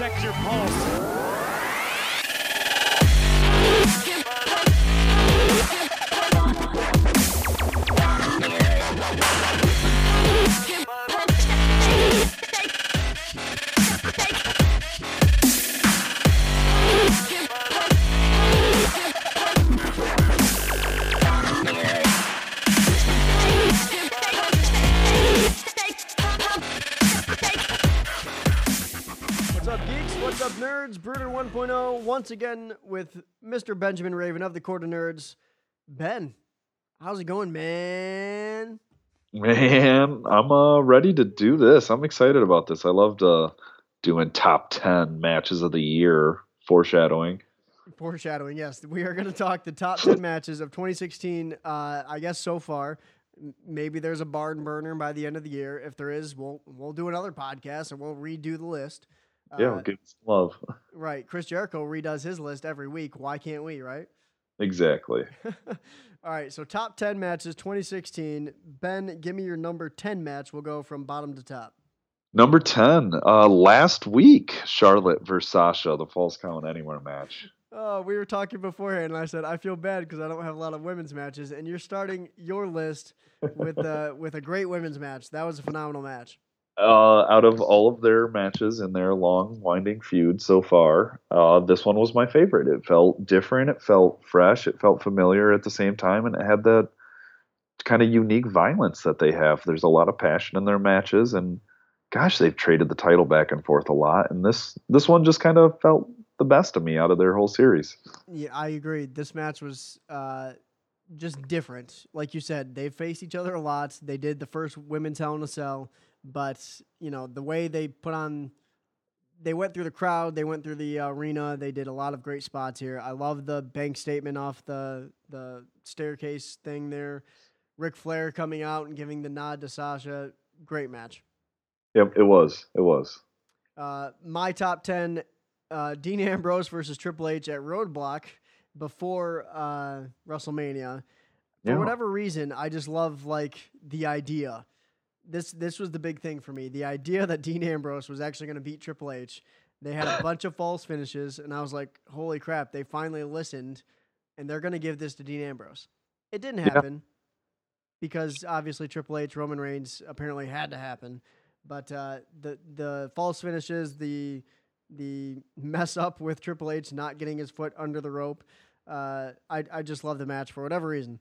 now, you better 1.0 once again with Mr. Benjamin Raven of the Court of Nerds. Ben, how's it going, man? Man, I'm uh, ready to do this. I'm excited about this. I loved uh, doing top 10 matches of the year, foreshadowing. Foreshadowing, yes. We are going to talk the top 10 matches of 2016, uh, I guess, so far. Maybe there's a barn burner by the end of the year. If there is, we'll we'll do another podcast and we'll redo the list. Yeah, Uh, give love. right. Chris Jericho redoes his list every week. Why can't we, right? Exactly. All right, so top 10 matches 2016. Ben, give me your number 10 match. We'll go from bottom to top. Number 10, uh, last week, Charlotte versus Sasha, the Falls Count Anywhere match. Oh, we were talking beforehand, and I said I feel bad because I don't have a lot of women's matches, and you're starting your list with uh, with a great women's match. That was a phenomenal match. Uh, out of all of their matches in their long, winding feud so far, uh, this one was my favorite. It felt different, it felt fresh, it felt familiar at the same time, and it had that kind of unique violence that they have. There's a lot of passion in their matches, and gosh, they've traded the title back and forth a lot. And this this one just kind of felt the best of me out of their whole series. Yeah, I agree. This match was uh, just different. Like you said, they faced each other a lot. They did the first women's Hell in a Cell, but you know the way they put on, they went through the crowd, they went through the arena. They did a lot of great spots here. I love the bank statement off the the staircase thing there. Ric Flair coming out and giving the nod to Sasha. Great match. Yep, it was. It was. Uh, my top 10 uh, Dean Ambrose versus Triple H at Roadblock before uh, WrestleMania. For Yeah. whatever reason, I just love like the idea. This this was the big thing for me. The idea that Dean Ambrose was actually going to beat Triple H. They had a bunch of false finishes, and I was like, "Holy crap!" They finally listened, and they're going to give this to Dean Ambrose. It didn't Yeah. happen because obviously Triple H, Roman Reigns apparently had to happen. But uh, the the false finishes, the the mess up with Triple H not getting his foot under the rope, uh, I I just love the match for whatever reason.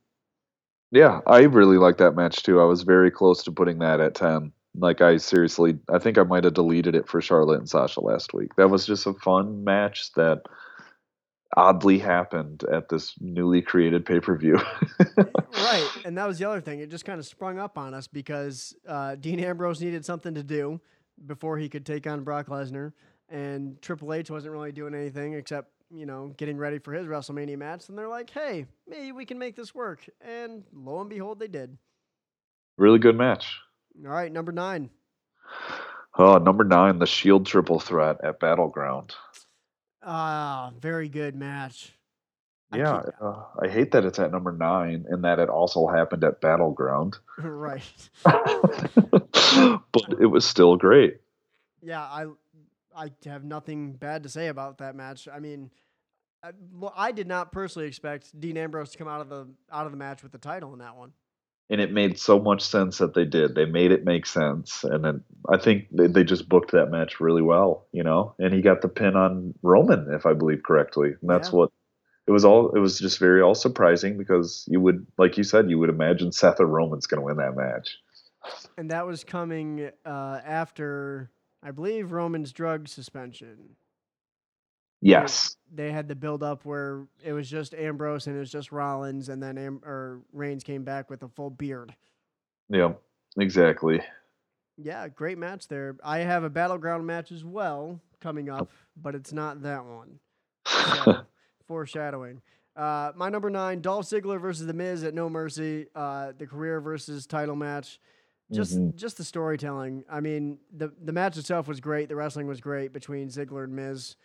Yeah, I really like that match too. I was very close to putting that at 10. Like I seriously, I think I might have deleted it for Charlotte and Sasha last week. That was just a fun match that oddly happened at this newly created pay-per-view. right, and that was the other thing. It just kind of sprung up on us because uh, Dean Ambrose needed something to do before he could take on Brock Lesnar, and Triple H wasn't really doing anything except you know getting ready for his WrestleMania match. And they're like, "Hey, maybe we can make this work," and lo and behold, they did. really good match. All right, number nine. Oh, number 9, the Shield triple threat at Battleground. Ah, very good match. Yeah, keep- uh, I hate that it's at number 9 and that it also happened at Battleground. right. but it was still great. Yeah, I I have nothing bad to say about that match. I mean, I, well, I did not personally expect Dean Ambrose to come out of the out of the match with the title in that one. and it made so much sense that they did. They made it make sense, and then I think they, they just booked that match really well, you know. And he got the pin on Roman, if I believe correctly, and that's Yeah. what it was. All it was just very all surprising because you would, like you said, you would imagine Seth or Roman's going to win that match. And that was coming uh, after, I believe, Roman's drug suspension. Yes, They had the build up where it was just Ambrose and it was just Rollins, and then Am- or Reigns came back with a full beard. yeah, exactly. Yeah, great match there. I have a battleground match as well coming up, but it's not that one. So, foreshadowing. Uh, my number nine, Dolph Ziggler versus The Miz at No Mercy, uh, the career versus title match. Just Mhm. just the storytelling. I mean, the the match itself was great. The wrestling was great between Ziggler and Miz.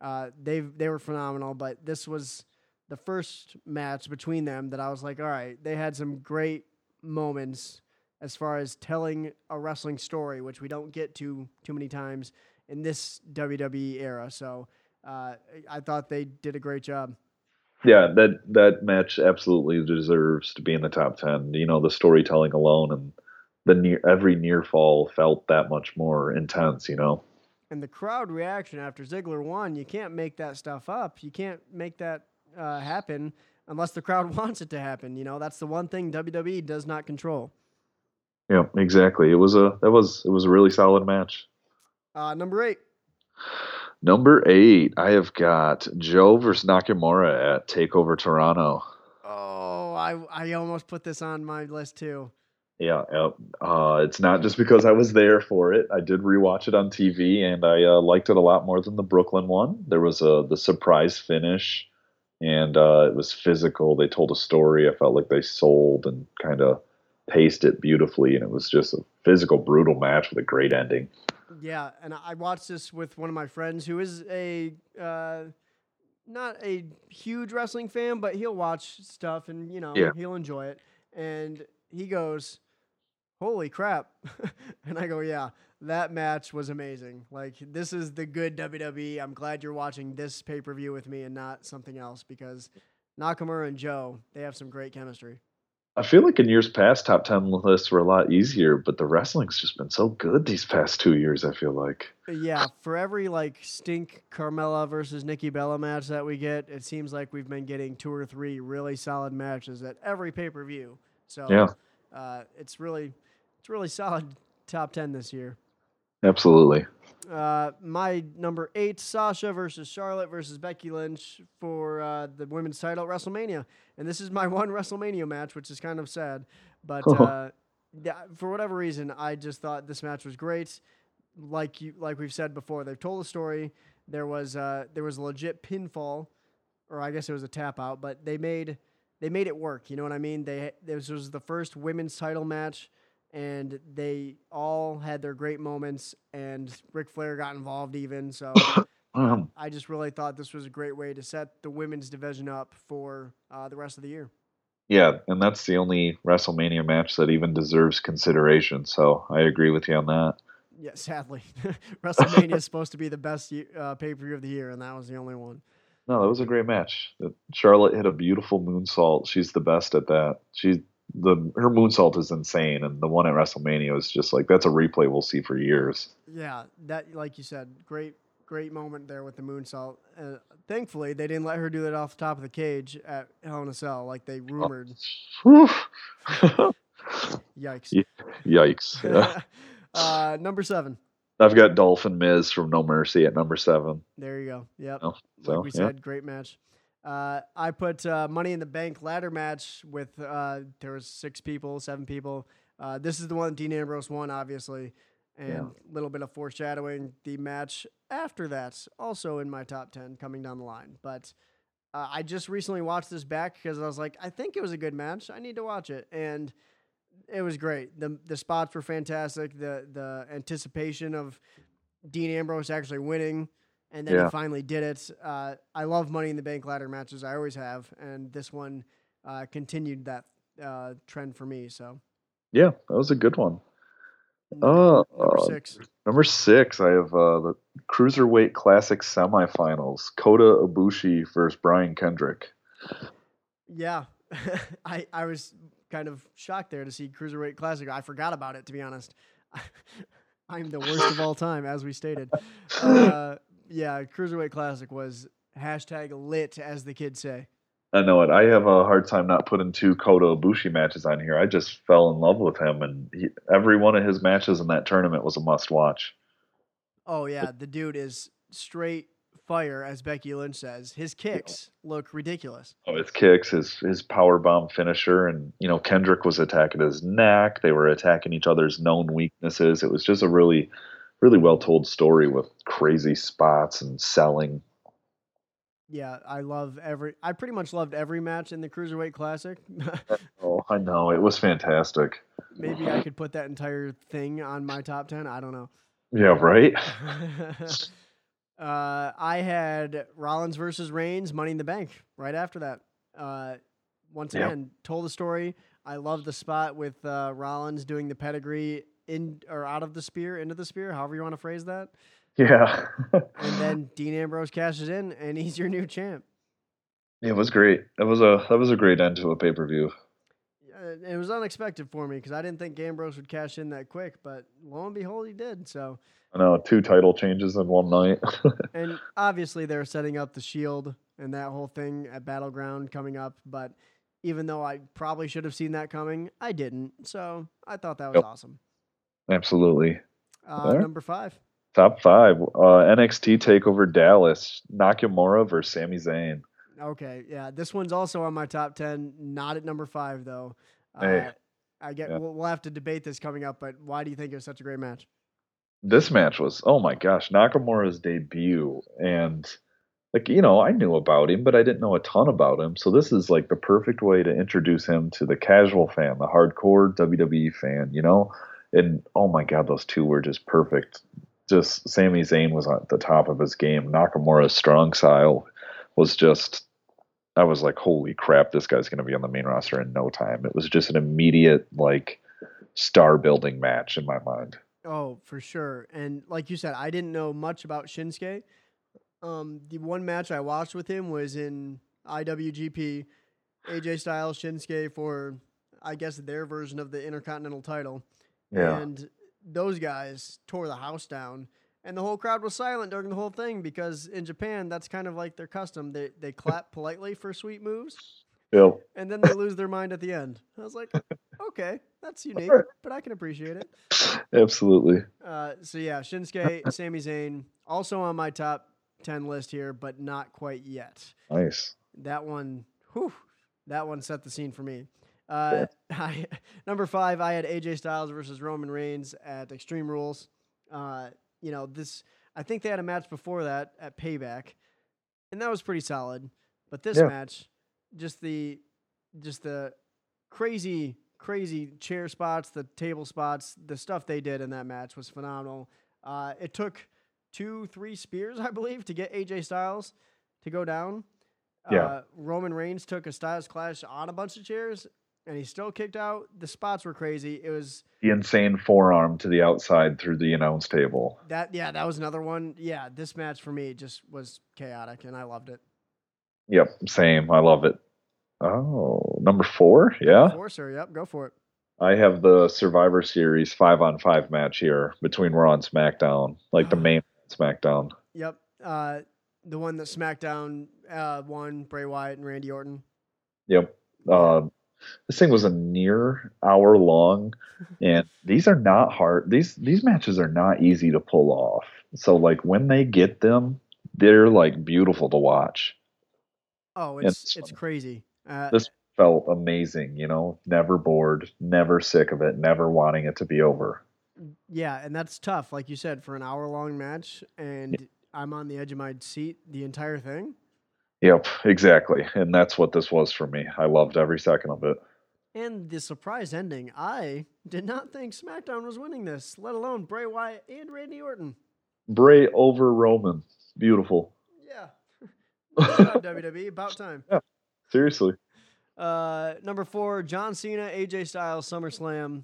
Uh, they they were phenomenal, but this was the first match between them that I was like, all right, they had some great moments as far as telling a wrestling story, which we don't get to too many times. in this WWE era. So uh, I thought they did a great job. Yeah, that that match absolutely deserves to be in the top ten. You know, the storytelling alone and the near every near fall felt that much more intense. You know. And the crowd reaction after Ziggler won, you can't make that stuff up. You can't make that uh, happen unless the crowd wants it to happen. You know, that's the one thing WWE does not control. Yeah, exactly. It was a that was it was a really solid match. Uh, number eight. Number eight, I have got Joe versus Nakamura at Takeover Toronto. Oh, I I almost put this on my list too. Yeah. Uh, it's not just because I was there for it. I did rewatch it on TV, and I uh, liked it a lot more than the Brooklyn one. There was a the surprise finish, and uh, it was physical. They told a story. I felt like they sold and kind of paced it beautifully, and it was just a physical, brutal match with a great ending. Yeah, and I watched this with one of my friends who is a uh, not a huge wrestling fan, but he'll watch stuff and you know Yeah. he'll enjoy it. And he goes, "Holy crap!" and I go, "Yeah, that match was amazing. Like this is the good WWE. I'm glad you're watching this pay per view with me and not something else because Nakamura and Joe they have some great chemistry." I feel like in years past, top ten lists were a lot easier, but the wrestling's just been so good these past two years. I feel like. Yeah, for every like stink Carmella versus Nikki Bella match that we get, it seems like we've been getting two or three really solid matches at every pay per view. So Yeah. uh, it's really it's really solid top ten this year. Absolutely. Uh, my number eight, Sasha versus Charlotte versus Becky Lynch for uh, the women's title at WrestleMania, and this is my one WrestleMania match, which is kind of sad, but uh, yeah, for whatever reason, I just thought this match was great. Like you, like we've said before, they've told a story. There was uh, there was a legit pinfall, or I guess it was a tap out, but they made they made it work. You know what I mean? They this was the first women's title match and they all had their great moments, and Ric Flair got involved even. So Um, I just really thought this was a great way to set the women's division up for uh, the rest of the year. yeah, and that's the only WrestleMania match that even deserves consideration. So I agree with you on that. Yeah, sadly, WrestleMania is supposed to be the best uh, pay per view of the year, and that was the only one. No, that was a great match. Charlotte hit a beautiful moonsault. She's the best at that. She's the her moonsault is insane, and the one at WrestleMania was just like that's a replay we'll see for years. Yeah, that like you said, great great moment there with the moonsault. Uh, thankfully, they didn't let her do it off the top of the cage at Hell in a Cell like they rumored. Whew. Yikes. Yikes! Yeah. uh, number seven. I've got Dolphin Miz from No Mercy at number seven. There you go. Yep. Oh, like so, we yeah. said, great match. Uh, I put uh, Money in the Bank ladder match with uh, there was six people, seven people. Uh, this is the one Dean Ambrose won, obviously, and a Yeah. little bit of foreshadowing the match after that, also in my top ten coming down the line. But uh, I just recently watched this back because I was like, I think it was a good match. I need to watch it, and it was great. the The spots were fantastic. the The anticipation of Dean Ambrose actually winning, and then Yeah. he finally did it. Uh, I love Money in the Bank ladder matches. I always have, and this one uh, continued that uh, trend for me. So Yeah, that was a good one. number, Oh, number uh, six. Number six, I have uh, the Cruiserweight Classic semifinals: Kota Ibushi versus Brian Kendrick. Yeah, I I was kind of shocked there to see Cruiserweight Classic. I forgot about it to be honest. I'm the worst of all time, as we stated. Uh, yeah, Cruiserweight Classic was hashtag lit, as the kids say. I know it. I have a hard time not putting two Kota Ibushi matches on here. I just fell in love with him, and he, every one of his matches in that tournament was a must-watch. Oh yeah, the dude is straight fire, as Becky Lynch says. His kicks look ridiculous. Oh, his kicks, his his power bomb finisher, and you know Kendrick was attacking his neck. They were attacking each other's known weaknesses. It was just a really, really well told story with crazy spots and selling. Yeah, I love every. I pretty much loved every match in the Cruiserweight Classic. Oh, I know it was fantastic. Maybe I could put that entire thing on my top ten. I don't know. Yeah, right. uh, I had Rollins versus Reigns, Money in the Bank, right after that. Uh, once again, told the story. I love the spot with uh, Rollins doing the pedigree in or out of the spear, into the spear, however you want to phrase that. Yeah. And then Dean Ambrose cashes in, and he's your new champ. it was great. That was a that was a great end to a pay per view. Uh, It was unexpected for me because I didn't think Ambrose would cash in that quick, but lo and behold, he did. So, I know two title changes in one night. and obviously they're setting up the Shield and that whole thing at Battleground coming up. But even though I probably should have seen that coming, I didn't. So I thought that was Yep. awesome. Absolutely. Uh, Number five. Top five. Uh, NXT Takeover Dallas. Nakamura versus Sami Zayn. Okay, yeah, this one's also on my top ten. Not at number five though. Hey. Uh, I get. Yeah. We'll, we'll have to debate this coming up. But why do you think it was such a great match? This match was oh my gosh, Nakamura's debut and like you know, I knew about him, but I didn't know a ton about him. So this is like the perfect way to introduce him to the casual fan, the hardcore WWE fan, you know? And oh my god, those two were just perfect. Just Sami Zayn was at the top of his game. Nakamura's strong style was just I was like, holy crap, this guy's gonna be on the main roster in no time. It was just an immediate like star building match in my mind. Oh, for sure. And like you said, I didn't know much about Shinsuke. Um, the one match I watched with him was in IWGP, AJ Styles Shinsuke for, I guess, their version of the Intercontinental title. Yeah. And those guys tore the house down. And the whole crowd was silent during the whole thing because in Japan, that's kind of like their custom. They, they clap politely for sweet moves Yep. and then they lose their mind at the end. I was like, okay, that's unique, but I can appreciate it. Absolutely. Uh, so yeah, Shinsuke, Sami Zayn, also on my top ten list here, but not quite yet. Nice. That one, whew, that one set the scene for me. Uh, I, number five, I had AJ Styles versus Roman Reigns at Extreme Rules. Uh, you know this. I think they had a match before that at Payback, and that was pretty solid. But this Yeah. match, just the, just the crazy, crazy chair spots, the table spots, the stuff they did in that match was phenomenal. Uh, it took two, three spears, I believe, to get AJ Styles to go down. Yeah. Uh, Roman Reigns took a Styles clash on a bunch of chairs, and he still kicked out. The spots were crazy. It was The insane forearm to the outside through the announce table. that. Yeah, that was another one. Yeah, this match for me just was chaotic, and I loved it. Yep, same. I love it. Oh, number four? Yeah. Four, sir. yep, go for it. I have the Survivor Series five on five match here between Raw and SmackDown, like the main SmackDown. Yep, uh, the one that SmackDown uh, won Bray Wyatt and Randy Orton. Yep. Uh, this thing was a near hour long, and these are not hard. These these matches are not easy to pull off. So like when they get them, they're like beautiful to watch. Oh, Yeah, it's it's crazy. Uh, This felt amazing. You know, never bored, never sick of it, never wanting it to be over. Yeah, and that's tough, like you said, for an hour long match, and I'm on the edge of my seat the entire thing. Yep, exactly. And that's what this was for me. I loved every second of it. And the surprise ending, I did not think SmackDown was winning this, let alone Bray Wyatt and Randy Orton. Bray over Roman. Beautiful. Yeah. WWE. About time. Yeah, Seriously. Uh, number four, John Cena, AJ Styles, SummerSlam.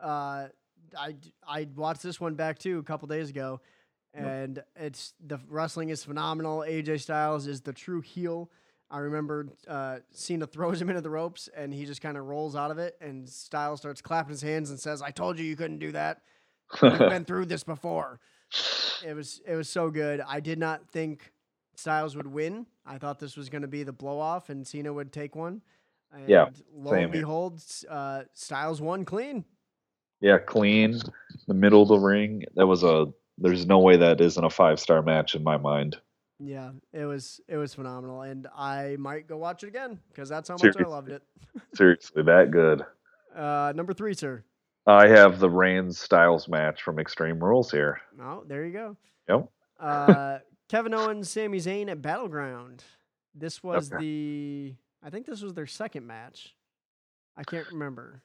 Uh, I I watched this one back too a couple days ago, and it's the wrestling is phenomenal. AJ Styles is the true heel. I remember uh, Cena throws him into the ropes, and he just kind of rolls out of it, and Styles starts clapping his hands and says, "I told you you couldn't do that. We've been through this before." It was it was so good. I did not think Styles would win. I thought this was going to be the blow off, and Cena would take one. And Yeah, lo and behold, uh, Styles won clean. yeah, clean. The middle of the ring. That was a there's no way that isn't a five star match in my mind. Yeah, it was it was phenomenal, and I might go watch it again because that's how much Seriously. I loved it. Seriously, that good. Uh, number three, sir. I have the Reigns Styles match from Extreme Rules here. Oh, there you go. Yep. Uh, Kevin Owens, Sami Zayn at Battleground. This was Okay. the I think this was their second match. I can't remember.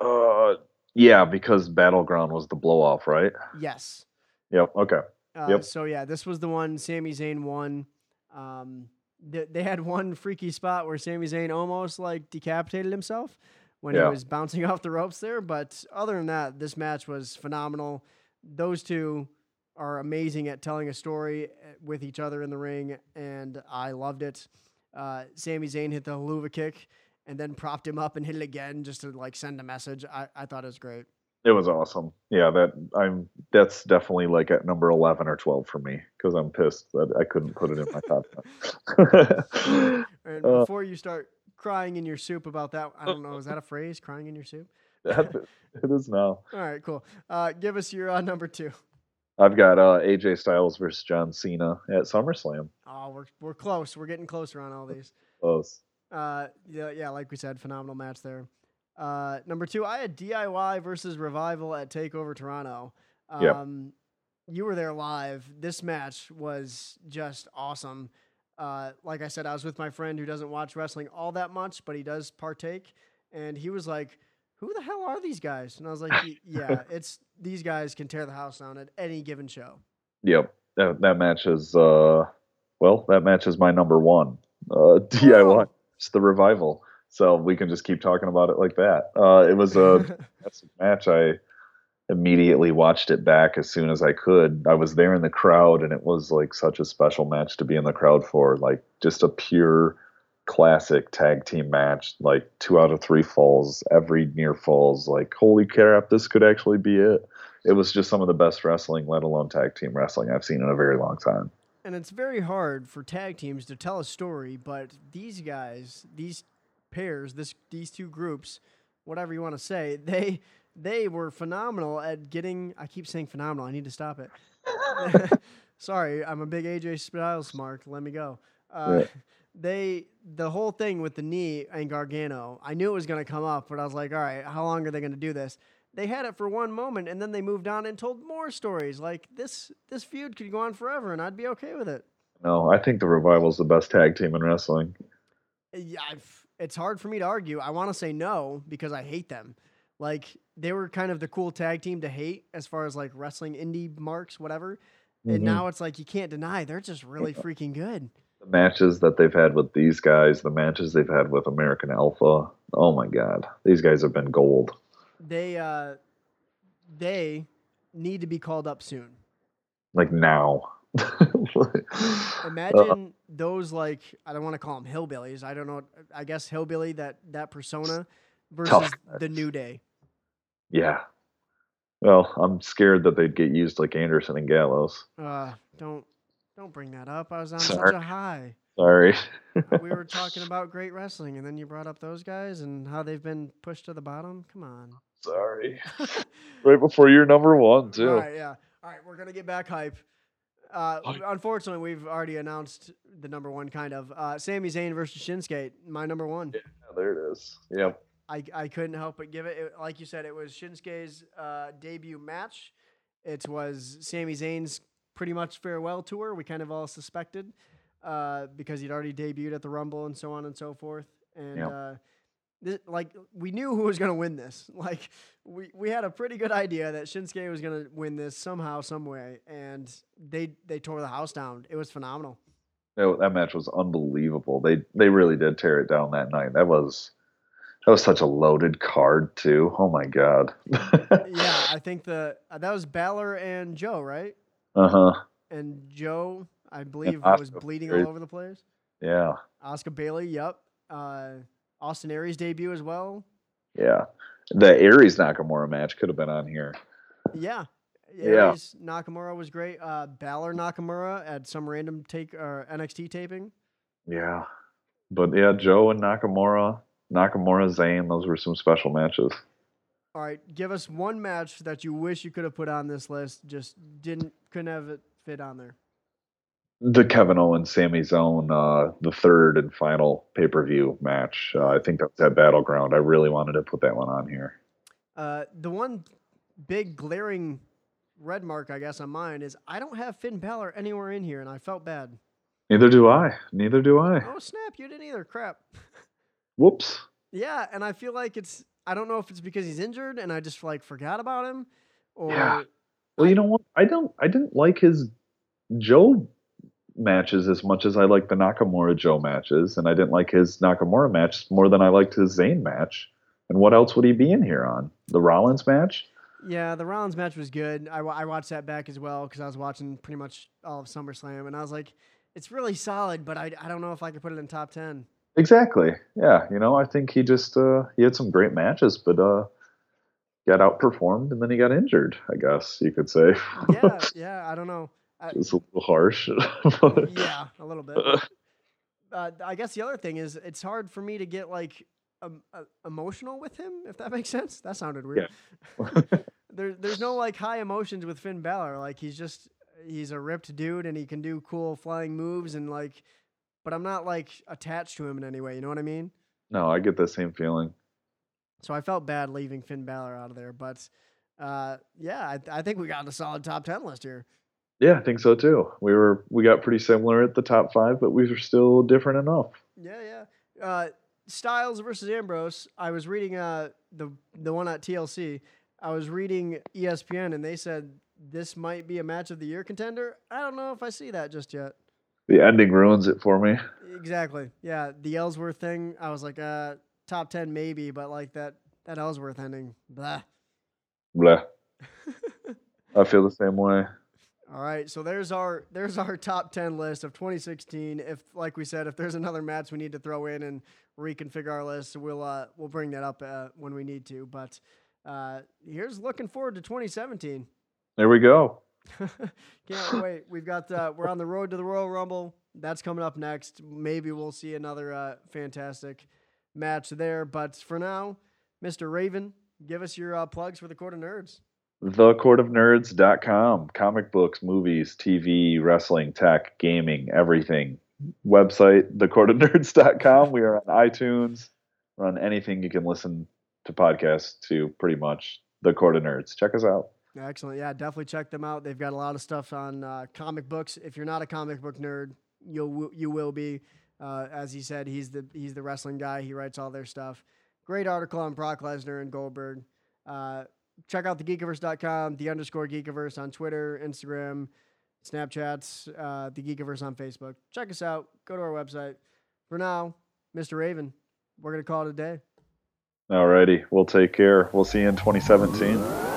Uh yeah, because Battleground was the blow off, right? Yes. Yep. Okay. Uh, Yep. So yeah, this was the one Sami Zayn won. Um, th- they had one freaky spot where Sami Zayn almost like decapitated himself when Yeah. he was bouncing off the ropes there. But other than that, this match was phenomenal. Those two are amazing at telling a story uh, with each other in the ring, and I loved it. Uh, Sami Zayn hit the Helluva kick and then propped him up and hit it again just to like send a message. I, I thought it was great. It was awesome. Yeah, that I'm that's definitely like at number 11 or 12 for me because I'm pissed that I couldn't put it in my top 10. and uh, before you start crying in your soup about that, I don't know, is that a phrase? Crying in your soup? it is now. All right, cool. Uh, give us your uh, number two. I've got uh, AJ Styles versus John Cena at SummerSlam. Oh, we're we're close. We're getting closer on all these. Close. Uh, yeah, yeah, like we said, phenomenal match there. Uh, number two, I had DIY versus Revival at Takeover Toronto. Um, yep. You were there live. This match was just awesome. Uh, like I said, I was with my friend who doesn't watch wrestling all that much, but he does partake, and he was like, "Who the hell are these guys?" And I was like, "Yeah, it's these guys can tear the house down at any given show." Yep, that, that match is uh, well, that match is my number one. Uh, DIY, it's the revival. So we can just keep talking about it like that. Uh, it was a match. I immediately watched it back as soon as I could. I was there in the crowd, and it was like such a special match to be in the crowd for. Like just a pure classic tag team match. Like two out of three falls, every near falls. Like holy crap, this could actually be it. It was just some of the best wrestling, let alone tag team wrestling I've seen in a very long time. And it's very hard for tag teams to tell a story, but these guys, these pairs, this these two groups, whatever you want to say, they they were phenomenal at getting. I keep saying phenomenal. I need to stop it. Sorry, I'm a big AJ Styles mark. Let me go. Uh, yeah. They the whole thing with the knee and Gargano. I knew it was going to come up, but I was like, all right, how long are they going to do this? They had it for one moment, and then they moved on and told more stories. Like this, this feud could go on forever, and I'd be okay with it. No, I think the Revival's the best tag team in wrestling. Yeah, I've, it's hard for me to argue. I want to say no because I hate them. Like they were kind of the cool tag team to hate as far as like wrestling indie marks, whatever. Mm-hmm. And now it's like you can't deny they're just really freaking good. The matches that they've had with these guys, the matches they've had with American Alpha. Oh my god, these guys have been gold. They uh, they need to be called up soon. Like now. Imagine uh, those like I don't want to call them hillbillies. I don't know. I guess hillbilly that that persona versus the New Day. Yeah. Well, I'm scared that they'd get used like Anderson and Gallows. Uh, don't don't bring that up. I was on Sorry. such a high. Sorry. we were talking about great wrestling, and then you brought up those guys and how they've been pushed to the bottom. Come on. Sorry. right before you're number one, too. All right, yeah. All right, we're gonna get back hype. Uh, unfortunately, we've already announced the number one kind of. Uh, Sami Zayn versus Shinsuke, my number one. Yeah, there it is. Yep. I, I couldn't help but give it, it like you said, it was Shinsuke's uh, debut match. It was Sami Zayn's pretty much farewell tour. We kind of all suspected uh, because he'd already debuted at the Rumble and so on and so forth. And yep. This, like we knew who was going to win this. Like we, we had a pretty good idea that Shinsuke was going to win this somehow, some way, and they they tore the house down. It was phenomenal. It, that match was unbelievable. They they really did tear it down that night. That was that was such a loaded card too. Oh my god. yeah, I think the uh, that was Balor and Joe, right? Uh huh. And Joe, I believe, was bleeding all over the place. Yeah. Oscar Bailey, yep. Uh, Austin Aries debut as well. Yeah, the Aries Nakamura match could have been on here. Yeah, Aries yeah. Nakamura was great. Uh, Balor Nakamura at some random take uh, NXT taping. Yeah, but yeah, Joe and Nakamura, Nakamura Zayn, those were some special matches. All right, give us one match that you wish you could have put on this list, just didn't couldn't have it fit on there the Kevin Owens Sami Zayn, uh, the third and final pay per view match. Uh, I think that's at Battleground. I really wanted to put that one on here. Uh, the one big glaring red mark, I guess, on mine is I don't have Finn Balor anywhere in here, and I felt bad. Neither do I. Neither do I. Oh snap! You didn't either. Crap. Whoops. Yeah, and I feel like it's. I don't know if it's because he's injured and I just like forgot about him, or. Yeah. Well, I, you know what? I don't. I didn't like his Joe matches as much as I like the Nakamura Joe matches, and I didn't like his Nakamura match more than I liked his Zayn match. And what else would he be in here on? The Rollins match? Yeah, the Rollins match was good. I, I watched that back as well because I was watching pretty much all of SummerSlam, and I was like, it's really solid, but I, I don't know if I could put it in top ten. Exactly. Yeah. You know, I think he just uh, he had some great matches, but uh, got outperformed and then he got injured. I guess you could say. Yeah, yeah, I don't know. I, it's a little harsh. yeah, a little bit. Uh, I guess the other thing is it's hard for me to get like um, uh, emotional with him, if that makes sense. That sounded weird. there, there's no like high emotions with Finn Balor. Like he's just he's a ripped dude and he can do cool flying moves and like, but I'm not like attached to him in any way. You know what I mean? no, I get that same feeling. So I felt bad leaving Finn Balor out of there, but uh, yeah, I, I think we got a solid top ten list here. Yeah, I think so too. We were we got pretty similar at the top five, but we were still different enough. Yeah, yeah. Uh, Styles versus Ambrose. I was reading uh, the the one at TLC. I was reading ESPN, and they said this might be a match of the year contender. I don't know if I see that just yet. The ending ruins it for me. Exactly. Yeah, the Ellsworth thing. I was like, uh, top ten maybe, but like that that Ellsworth ending, blah. Blah. I feel the same way. All right, so there's our there's our top ten list of 2016. If, like we said, if there's another match we need to throw in and reconfigure our list, we'll uh, we'll bring that up uh, when we need to. But uh, here's looking forward to 2017. There we go. Can't wait. We've got uh, we're on the road to the Royal Rumble. That's coming up next. Maybe we'll see another uh, fantastic match there. But for now, Mr. Raven, give us your uh, plugs for the Court of Nerds. thecourtofnerds.com comic books movies tv wrestling tech gaming everything website thecourtofnerds.com we are on itunes we're on anything you can listen to podcasts to pretty much the court of nerds check us out Excellent. Yeah, definitely check them out. They've got a lot of stuff on uh, comic books. If you're not a comic book nerd, you'll you will be. Uh, as he said, he's the he's the wrestling guy. He writes all their stuff. Great article on Brock Lesnar and Goldberg. Uh, check out thegeekiverse.com, the underscore geekiverse on Twitter, Instagram, Snapchats, uh, the Geekiverse on Facebook. Check us out. Go to our website. For now, Mr. Raven, we're gonna call it a day. alrighty we'll take care we'll see you in 2017